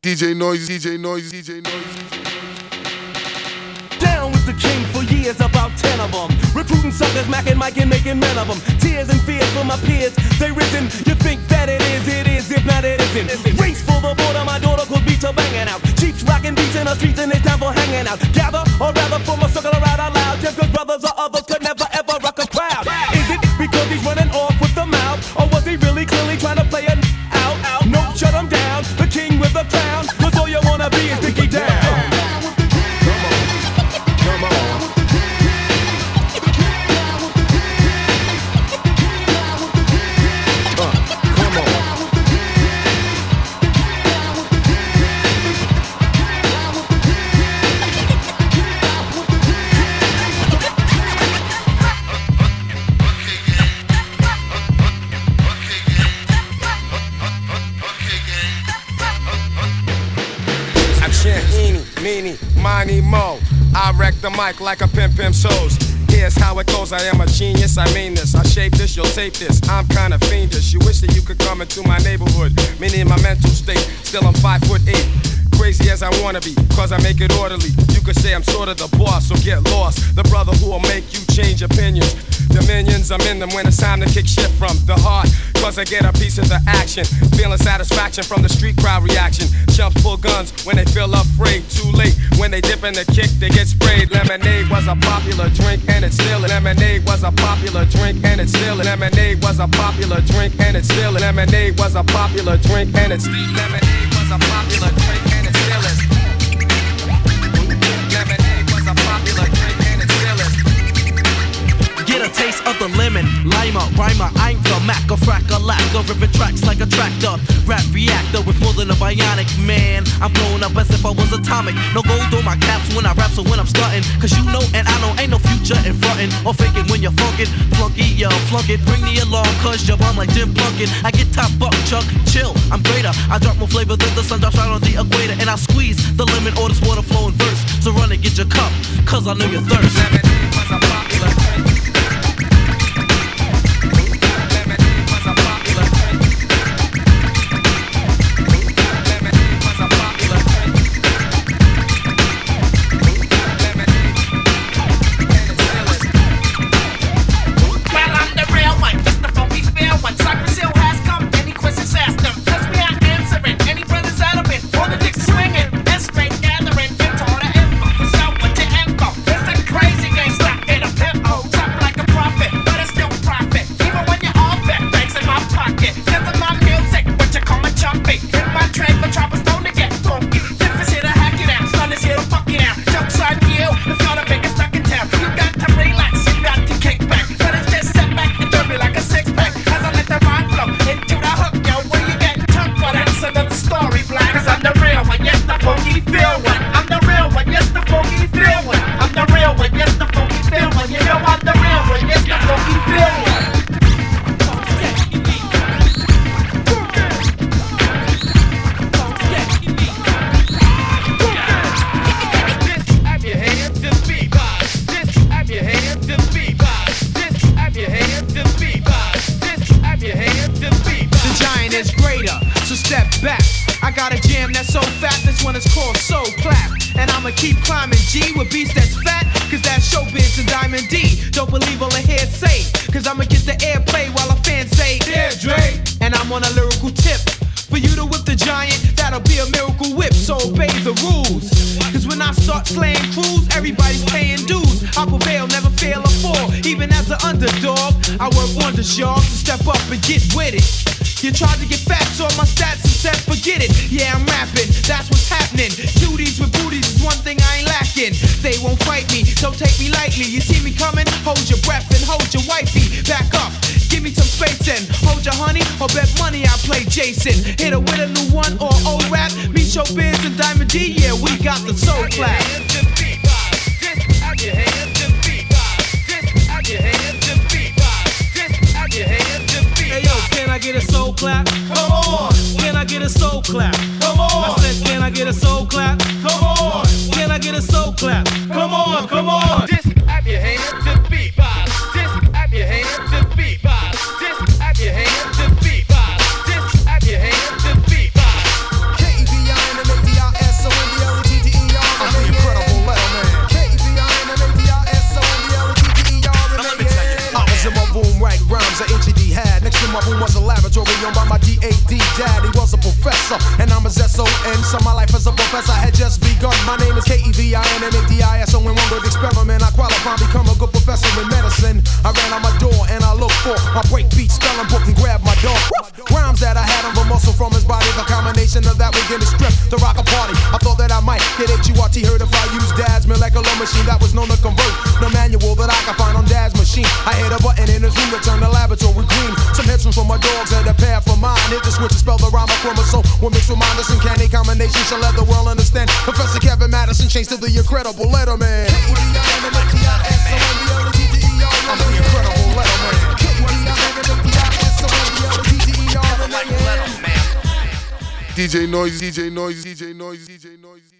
DJ Noise, DJ Noise, DJ Noise. Down with the king for years, about ten of them. Recruiting suckers, macking, Mike, and making men of them. Tears and fears for my peers, they risen. You think that it is, it is, if not, it isn't. Race for the border, my daughter could beats are banging out. Cheeks rocking beats in the streets, and it's time for hanging out. Gather, or rather, form a circle around out loud. Just cause brothers or others could never I wreck the mic like a pimp pimp shows. Here's how it goes. I am a genius. I mean this. I shape this. You'll tape this. I'm kinda fiendish. You wish that you could come into my neighborhood. Meaning my mental state. Still I'm five foot eight. Crazy as I wanna be, cause I make it orderly. You could say I'm sort of the boss, so get lost. The brother who will make you change opinions. Dominions, I'm in them when it's time to kick shit from the heart. Cause I get a piece of the action. Feeling satisfaction from the street crowd reaction. Chumps pull guns when they feel afraid. Too late when they dip in the kick, they get sprayed. Lemonade was a popular drink and it's still lemonade was a popular drink and it's still lemonade was a popular drink and it's still lemonade was a popular drink and it's still lemonade was a popular drink and Get a taste of the lemon, lima, rhymer, I'm the Mac, a frack, a lack, ripping tracks like a tractor. Rap reactor with more than a bionic man. I'm blowing up as if I was atomic. No gold on my caps when I rap, so when I'm starting. Cause you know and I know ain't no future in frontin' or faking when you're funkin'. Flunky, yo, flunk it, bring me along, cause you're bomb like Jim Plunkett. I get top buck, chuck, chill, I'm greater. I drop more flavor than the sun drops right on the equator. And I squeeze the lemon or this water flowing verse. So run and get your cup, cause I know you're thirst. Step back. I got a jam that's so fat, this one is called Soul Clap. And I'ma keep climbing G with beats that's fat, cause that's showbiz and Diamond D. Don't believe all I hear say, cause I'ma get the airplay while a fan say, Yeah, Dre. And I'm on a lyrical tip. For you to whip the giant, that'll be a miracle whip, so obey the rules. Cause when I start slaying crews, everybody's paying dues. I prevail, never fail or fall. Even as an underdog, I work wonders, y'all, to step up and get with it. You tried to get facts on my stats and said forget it. Yeah, I'm rapping, that's what's happening. Cuties with booties is one thing I ain't lacking. They won't fight me, don't take me lightly. You see me coming? Hold your breath and hold your wifey. Back up, give me some space and hold your honey or bet money I play Jason. Hit her with a new one or old rap. Me show biz and Diamond D, yeah, we got the soul clap. Clap? Come on, Can I get a soul clap? come on. I said, can I get a soul clap? come on, Can I get a soul clap? come on, come on. Professor, and I'm a S-O-N. So my life as a professor had just begun. My name is K-E-V-I-N-M-A-D-I-S. So in one good experiment, I qualify, become a good professor in medicine. I ran out my door and I looked for my break beat spelling book and grab my dog. Rhymes that I had on the muscle from his body, the combination of that get his strength to rock a party. I thought that I might get H-U-R-T heard if I used Dad's molecular machine that was known to convert. No manual that I could find on Dad's machine. I hit a button in his room to turn the laboratory with mine, this uncanny combination shall let the world understand. Professor Kevin Madison changed to the incredible Letterman. I'm the incredible Letterman. DJ Noise, DJ Noise, DJ Noise, DJ Noise.